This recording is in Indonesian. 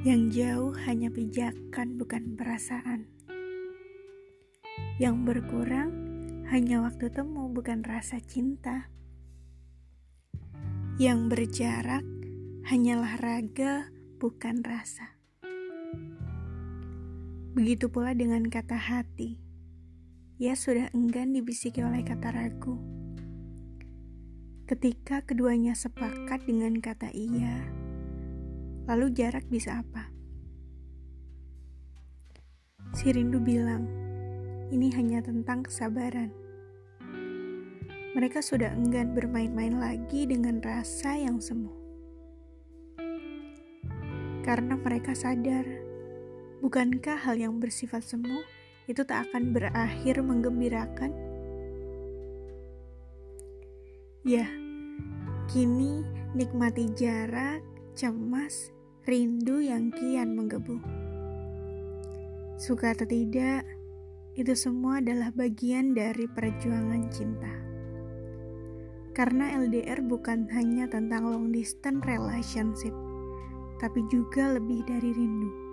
Yang jauh hanya pijakan, bukan perasaan. Yang berkurang hanya waktu temu, bukan rasa cinta. Yang berjarak hanyalah raga, bukan rasa. Begitu pula dengan kata hati. Ia sudah enggan dibisiki oleh kata ragu. Ketika keduanya sepakat dengan kata iya, Lalu jarak bisa apa? Si rindu bilang, ini hanya tentang kesabaran. Mereka sudah enggan bermain-main lagi dengan rasa yang semu. Karena mereka sadar, bukankah hal yang bersifat semu itu tak akan berakhir menggembirakan? Ya, kini nikmati jarak, cemas, rindu yang kian menggebu. Suka atau tidak, itu semua adalah bagian dari perjuangan cinta. Karena LDR bukan hanya tentang long distance relationship, tapi juga lebih dari rindu.